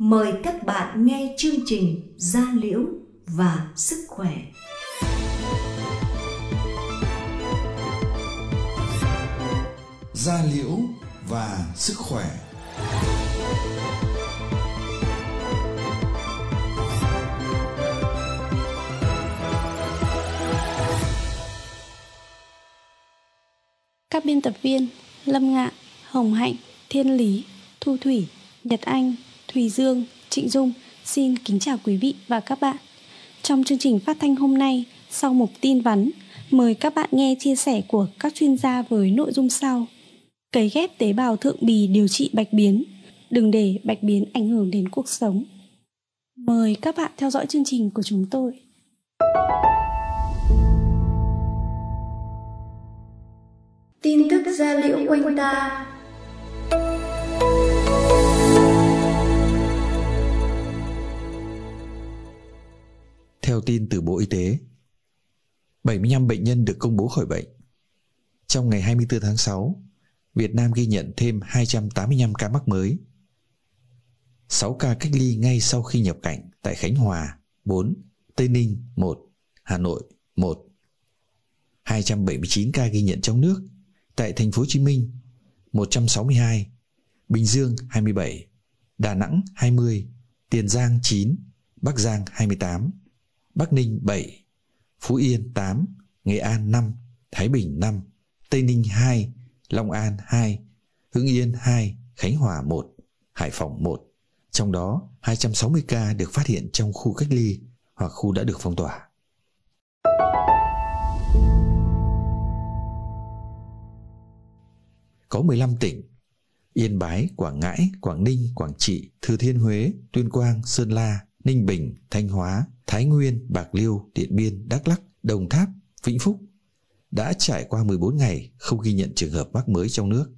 mời các bạn nghe chương trình Gia Liễu và Sức Khỏe. Gia Liễu và Sức Khỏe Các biên tập viên Lâm Ngạn, Hồng Hạnh, Thiên Lý, Thu Thủy, Nhật Anh, Thùy Dương, Trịnh Dung xin kính chào quý vị và các bạn. Trong chương trình phát thanh hôm nay, sau mục tin vắn, mời các bạn nghe chia sẻ của các chuyên gia với nội dung sau. Cấy ghép tế bào thượng bì điều trị bạch biến, đừng để bạch biến ảnh hưởng đến cuộc sống. Mời các bạn theo dõi chương trình của chúng tôi. Tin tức gia liễu quanh ta Theo tin từ Bộ Y tế, 75 bệnh nhân được công bố khỏi bệnh. Trong ngày 24 tháng 6, Việt Nam ghi nhận thêm 285 ca mắc mới. 6 ca cách ly ngay sau khi nhập cảnh tại Khánh Hòa 4, Tây Ninh 1, Hà Nội 1. 279 ca ghi nhận trong nước tại thành phố Hồ Chí Minh 162, Bình Dương 27, Đà Nẵng 20, Tiền Giang 9, Bắc Giang 28, Bắc Ninh 7, Phú Yên 8, Nghệ An 5, Thái Bình 5, Tây Ninh 2, Long An 2, Hưng Yên 2, Khánh Hòa 1, Hải Phòng 1. Trong đó, 260 ca được phát hiện trong khu cách ly hoặc khu đã được phong tỏa. Có 15 tỉnh Yên Bái, Quảng Ngãi, Quảng Ninh, Quảng Trị, Thừa Thiên Huế, Tuyên Quang, Sơn La, Ninh Bình, Thanh Hóa, Thái Nguyên, Bạc Liêu, Điện Biên, Đắk Lắk, Đồng Tháp, Vĩnh Phúc đã trải qua 14 ngày không ghi nhận trường hợp mắc mới trong nước.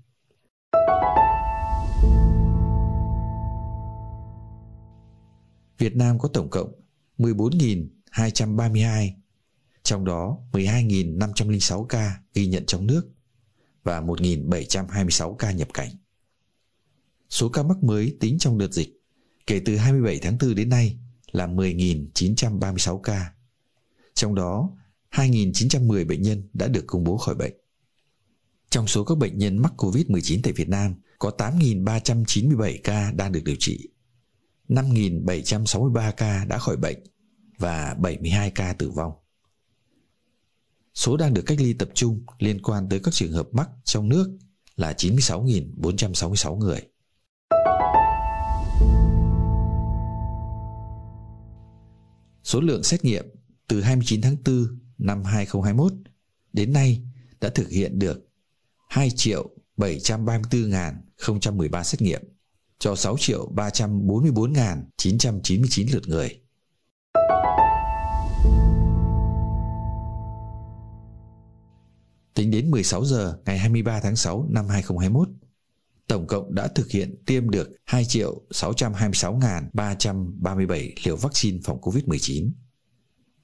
Việt Nam có tổng cộng 14.232, trong đó 12.506 ca ghi nhận trong nước và 1.726 ca nhập cảnh. Số ca mắc mới tính trong đợt dịch kể từ 27 tháng 4 đến nay là 10.936 ca. Trong đó, 2.910 bệnh nhân đã được công bố khỏi bệnh. Trong số các bệnh nhân mắc COVID-19 tại Việt Nam, có 8.397 ca đang được điều trị, 5.763 ca đã khỏi bệnh và 72 ca tử vong. Số đang được cách ly tập trung liên quan tới các trường hợp mắc trong nước là 96.466 người. Số lượng xét nghiệm từ 29 tháng 4 năm 2021 đến nay đã thực hiện được 2 triệu 734.013 xét nghiệm cho 6 triệu 344.999 lượt người. Tính đến 16 giờ ngày 23 tháng 6 năm 2021, tổng cộng đã thực hiện tiêm được 2 triệu 626.337 liều vaccine phòng COVID-19.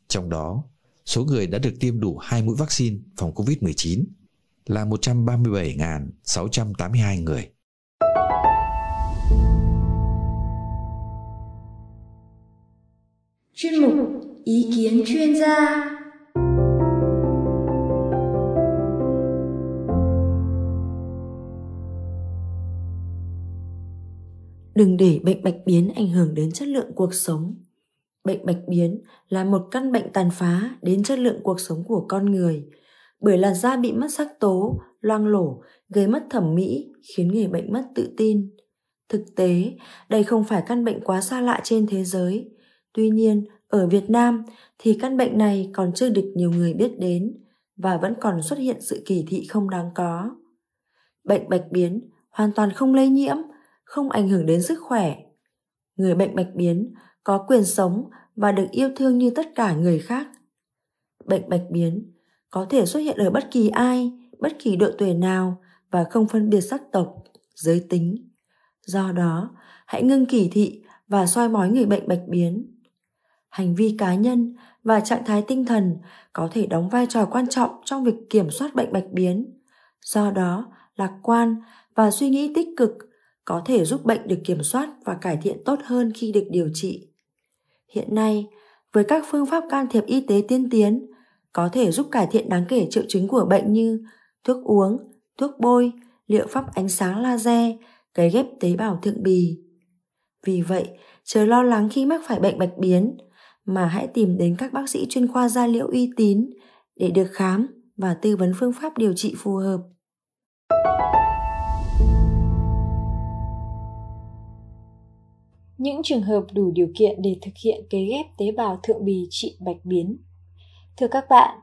Trong đó, số người đã được tiêm đủ 2 mũi vaccine phòng COVID-19 là 137.682 người. Chuyên mục Ý kiến chuyên gia Đừng để bệnh bạch biến ảnh hưởng đến chất lượng cuộc sống. Bệnh bạch biến là một căn bệnh tàn phá đến chất lượng cuộc sống của con người, bởi làn da bị mất sắc tố, loang lổ, gây mất thẩm mỹ, khiến người bệnh mất tự tin. Thực tế, đây không phải căn bệnh quá xa lạ trên thế giới. Tuy nhiên, ở Việt Nam thì căn bệnh này còn chưa được nhiều người biết đến và vẫn còn xuất hiện sự kỳ thị không đáng có. Bệnh bạch biến hoàn toàn không lây nhiễm, không ảnh hưởng đến sức khỏe. Người bệnh bạch biến có quyền sống và được yêu thương như tất cả người khác. Bệnh bạch biến có thể xuất hiện ở bất kỳ ai, bất kỳ độ tuổi nào và không phân biệt sắc tộc, giới tính. Do đó, hãy ngưng kỳ thị và soi mói người bệnh bạch biến. Hành vi cá nhân và trạng thái tinh thần có thể đóng vai trò quan trọng trong việc kiểm soát bệnh bạch biến. Do đó, lạc quan và suy nghĩ tích cực có thể giúp bệnh được kiểm soát và cải thiện tốt hơn khi được điều trị. Hiện nay, với các phương pháp can thiệp y tế tiên tiến, có thể giúp cải thiện đáng kể triệu chứng của bệnh như thuốc uống, thuốc bôi, liệu pháp ánh sáng laser, cấy ghép tế bào thượng bì. Vì vậy, chớ lo lắng khi mắc phải bệnh bạch biến, mà hãy tìm đến các bác sĩ chuyên khoa da liễu uy tín để được khám và tư vấn phương pháp điều trị phù hợp. Những trường hợp đủ điều kiện để thực hiện cấy ghép tế bào thượng bì trị bạch biến. Thưa các bạn,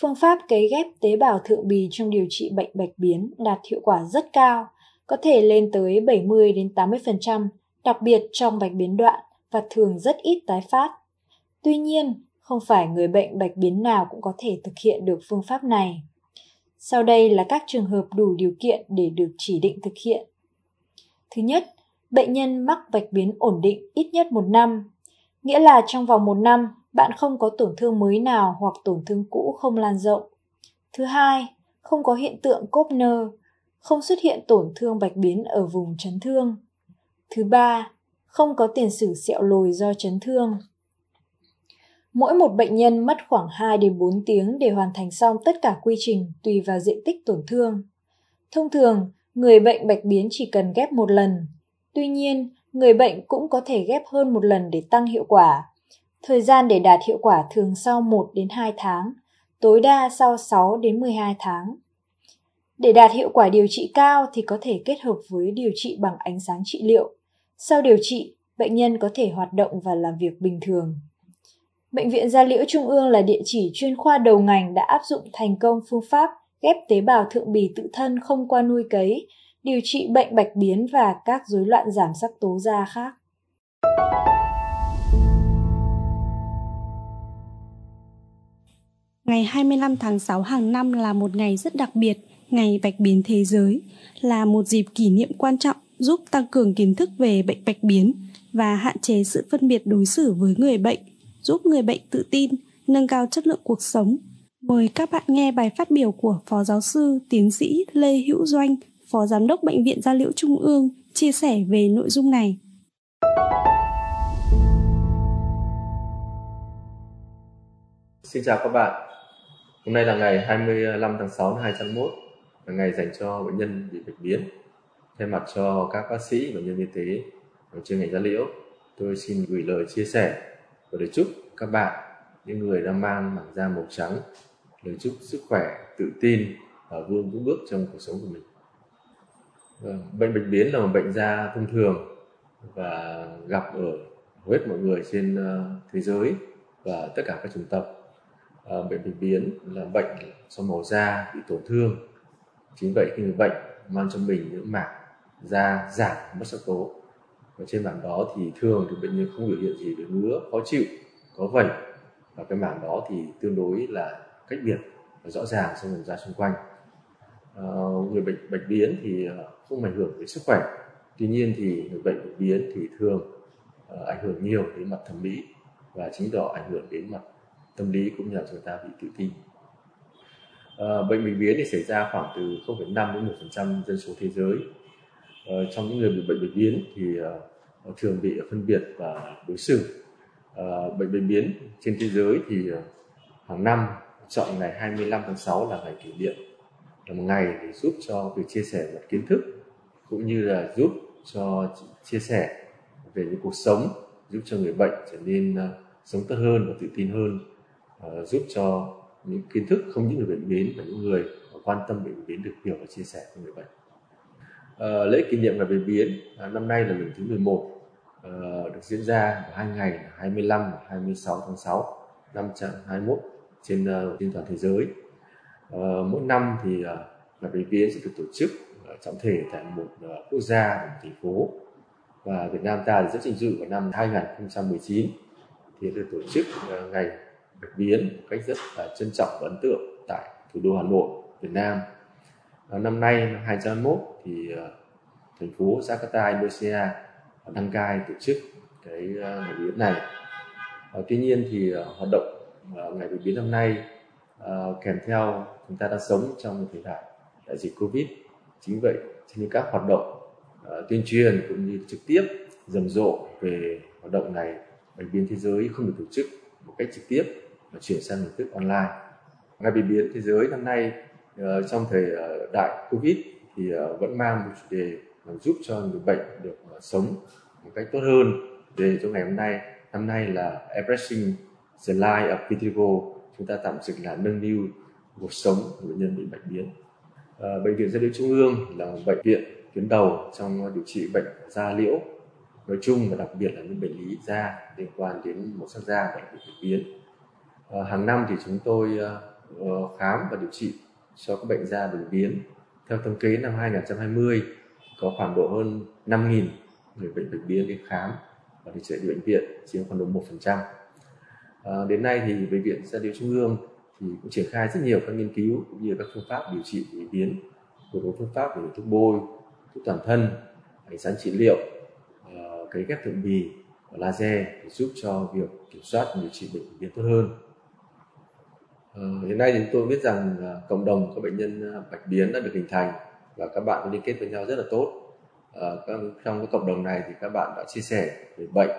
phương pháp cấy ghép tế bào thượng bì trong điều trị bệnh bạch biến đạt hiệu quả rất cao, có thể lên tới 70 đến 80%, đặc biệt trong bạch biến đoạn và thường rất ít tái phát. Tuy nhiên, không phải người bệnh bạch biến nào cũng có thể thực hiện được phương pháp này. Sau đây là các trường hợp đủ điều kiện để được chỉ định thực hiện. Thứ nhất, bệnh nhân mắc bạch biến ổn định ít nhất một năm, nghĩa là trong vòng một năm bạn không có tổn thương mới nào hoặc tổn thương cũ không lan rộng. Thứ hai, không có hiện tượng cốp nơ, không xuất hiện tổn thương bạch biến ở vùng chấn thương. Thứ ba, không có tiền sử sẹo lồi do chấn thương. Mỗi một bệnh nhân mất khoảng 2 đến 4 tiếng để hoàn thành xong tất cả quy trình tùy vào diện tích tổn thương. Thông thường, người bệnh bạch biến chỉ cần ghép một lần. Tuy nhiên, người bệnh cũng có thể ghép hơn một lần để tăng hiệu quả. Thời gian để đạt hiệu quả thường sau 1 đến 2 tháng, tối đa sau 6 đến 12 tháng. Để đạt hiệu quả điều trị cao thì có thể kết hợp với điều trị bằng ánh sáng trị liệu. Sau điều trị, bệnh nhân có thể hoạt động và làm việc bình thường. Bệnh viện Gia Liễu Trung ương là địa chỉ chuyên khoa đầu ngành đã áp dụng thành công phương pháp ghép tế bào thượng bì tự thân không qua nuôi cấy, điều trị bệnh bạch biến và các rối loạn giảm sắc tố da khác. Ngày 25 tháng 6 hàng năm là một ngày rất đặc biệt, ngày bạch biến thế giới, là một dịp kỷ niệm quan trọng giúp tăng cường kiến thức về bệnh bạch biến và hạn chế sự phân biệt đối xử với người bệnh giúp người bệnh tự tin, nâng cao chất lượng cuộc sống. Mời các bạn nghe bài phát biểu của Phó Giáo sư Tiến sĩ Lê Hữu Doanh, Phó Giám đốc Bệnh viện Gia Liễu Trung ương, chia sẻ về nội dung này. Xin chào các bạn. Hôm nay là ngày 25 tháng 6 năm 2021, là ngày dành cho bệnh nhân bị bệnh biến. Thay mặt cho các bác sĩ và nhân viên y tế ở chuyên ngành da liễu, tôi xin gửi lời chia sẻ và lời chúc các bạn những người đang mang mảng da màu trắng lời chúc sức khỏe tự tin và vươn vững bước trong cuộc sống của mình Vâng, bệnh bạch biến là một bệnh da thông thường và gặp ở hầu hết mọi người trên ờ, thế giới và tất cả các chủng tộc. À, bệnh bạch biến là bệnh do màu da bị tổn thương. Chính vậy khi người bệnh mang trong mình những mảng da giảm mất sắc tố. Và trên mảng đó thì thường thì bệnh nhân không biểu hiện gì về ngứa khó chịu có vẩy. Và cái mảng đó thì tương đối là cách biệt và rõ ràng so với da xung quanh. Ờ, người bệnh bạch biến thì ờ, không ảnh hưởng đến sức khỏe. Tuy nhiên thì người bệnh bạch biến thì thường ờ, ảnh hưởng nhiều đến mặt thẩm mỹ và chính đó ảnh hưởng đến mặt tâm lý cũng như là người ta bị tự ti. À, bệnh bạch biến thì xảy ra khoảng từ 0,5 đến 1% dân số thế giới. Trong những người bị bệnh bạch biến thì thường bị phân biệt và đối xử. Bệnh bệnh biến trên thế giới thì hàng năm chọn ngày 25 tháng 6 là ngày kỷ niệm một ngày để giúp cho việc chia sẻ mặt kiến thức cũng như là giúp cho chia sẻ về những cuộc sống giúp cho người bệnh trở nên uh, sống tốt hơn và tự tin hơn uh, giúp cho những kiến thức không những người bệnh biến mà những người quan tâm bệnh biến được hiểu và chia sẻ với người bệnh uh, lễ kỷ niệm ngày bệnh biến uh, năm nay là lần thứ 11 uh, được diễn ra vào hai ngày 25 và 26 tháng 6 năm 2021 trên uh, trên toàn thế giới. Ờ, mỗi năm thì uh, ngày bệnh biến sẽ được tổ chức uh, trọng thể tại một uh, quốc gia một thành phố và Việt Nam ta thì rất vinh dự vào năm 2019 thì được tổ chức uh, ngày bạch biến một cách rất là trân trọng và ấn tượng tại thủ đô Hà Nội, Việt Nam. Uh, năm nay năm 2021 thì uh, thành phố Jakarta, Indonesia đăng cai tổ chức cái ờ, ngày biến này tuy nhiên thì uh, hoạt động uh, ngày biến năm nay uh, kèm theo chúng ta đang sống trong một thời đại đại dịch covid. Chính vậy cho nên các hoạt động ờ, tuyên truyền cũng như trực tiếp rầm rộ về hoạt động này bệnh biến thế giới không được tổ chức một cách trực tiếp mà chuyển sang hình thức online. Ngày bệnh biến thế giới năm nay ờ, trong thời đại covid thì vẫn mang một chủ đề làm giúp cho người bệnh được sống một cách tốt hơn. Để cho ngày hôm nay năm nay là Embracing the Life of Vitiligo chúng ta tạm dịch là nâng niu cuộc sống của bệnh nhân bị bệnh biến. À, bệnh viện gia liễu trung ương là một bệnh viện tuyến đầu trong điều trị bệnh da liễu. Nói chung và đặc biệt là những bệnh lý da liên quan đến màu sắc da và bệnh biến. À, hàng năm thì chúng tôi uh, khám và điều trị cho các bệnh da bạch biến. Theo thống kê năm 2020 có khoảng độ hơn 5.000 người bệnh bạch biến đến khám và điều trị bệnh viện chiếm khoảng độ 1%. À, đến nay thì bệnh viện gia liễu trung ương thì cũng triển khai rất nhiều các nghiên cứu cũng như các phương pháp điều trị bệnh biến của có phương pháp về thuốc bôi, thuốc toàn thân, ánh sáng trị liệu, uh, cấy ghép thượng bì và laser để giúp cho việc kiểm soát điều trị bệnh biến tốt hơn. Uh, hiện nay thì chúng tôi biết rằng uh, cộng đồng các bệnh nhân bạch biến đã được hình thành và các bạn liên kết với nhau rất là tốt trong cái cộng đồng này thì các bạn đã chia sẻ về bệnh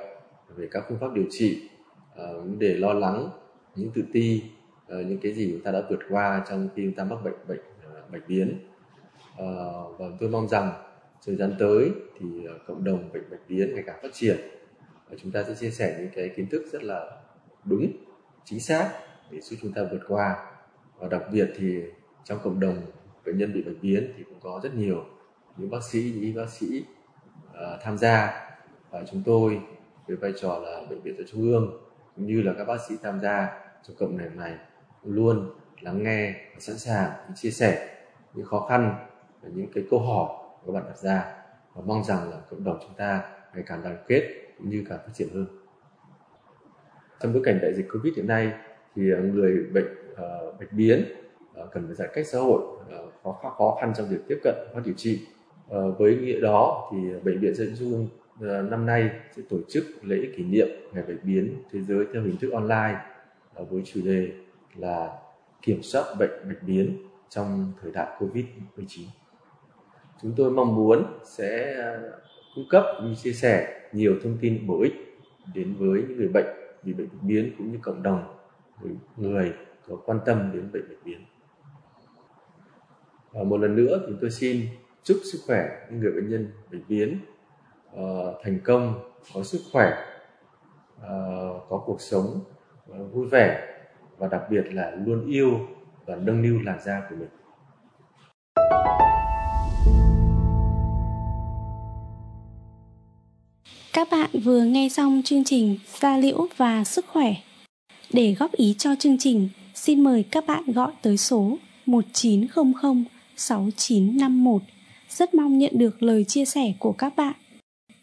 về các phương pháp điều trị uh, để lo lắng những tự ti uh, những cái gì chúng ta đã vượt qua trong khi chúng ta mắc bệnh bệnh uh, bệnh biến. Uh, và tôi mong rằng thời gian tới thì uh, cộng đồng bệnh bạch biến ngày càng phát triển và chúng ta sẽ chia sẻ những cái kiến thức rất là đúng chính xác để giúp chúng ta vượt qua. Và đặc biệt thì trong cộng đồng bệnh nhân bị bệnh biến thì cũng có rất nhiều những bác sĩ những y bác sĩ uh, tham gia. Và chúng tôi với vai trò là bệnh viện tại trung ương cũng như là các bác sĩ tham gia trong cộng đồng này luôn lắng nghe và sẵn sàng chia sẻ những khó khăn và những cái câu hỏi các bạn đặt ra. Và mong rằng là cộng đồng chúng ta ngày càng đoàn kết cũng như càng phát triển hơn. Trong bối cảnh đại dịch covid hiện nay thì à, người bệnh uh, bệnh biến uh, cần phải giãn cách xã hội uh, khó khó khăn trong việc tiếp cận và điều trị. Uh, với nghĩa đó thì bệnh viện Dân Dung Ờ, năm nay sẽ tổ chức lễ kỷ niệm ngày bệnh biến thế giới theo hình thức online ờ, với chủ đề là kiểm soát bệnh bạch biến trong thời đại Covid-19. Chúng tôi mong muốn sẽ ờ, cung cấp như chia sẻ nhiều thông tin bổ ích đến với những người bệnh bị bệnh bạch biến cũng như cộng đồng người có quan tâm đến bệnh bạch biến. Và một lần nữa thì tôi xin chúc sức khỏe những người bệnh nhân bệnh biến uh, thành công có sức khỏe uh, có cuộc sống uh, vui vẻ và đặc biệt là luôn yêu và nâng niu làn da của mình Các bạn vừa nghe xong chương trình Da liễu và sức khỏe. Để góp ý cho chương trình, xin mời các bạn gọi tới số 1900 6951 rất mong nhận được lời chia sẻ của các bạn.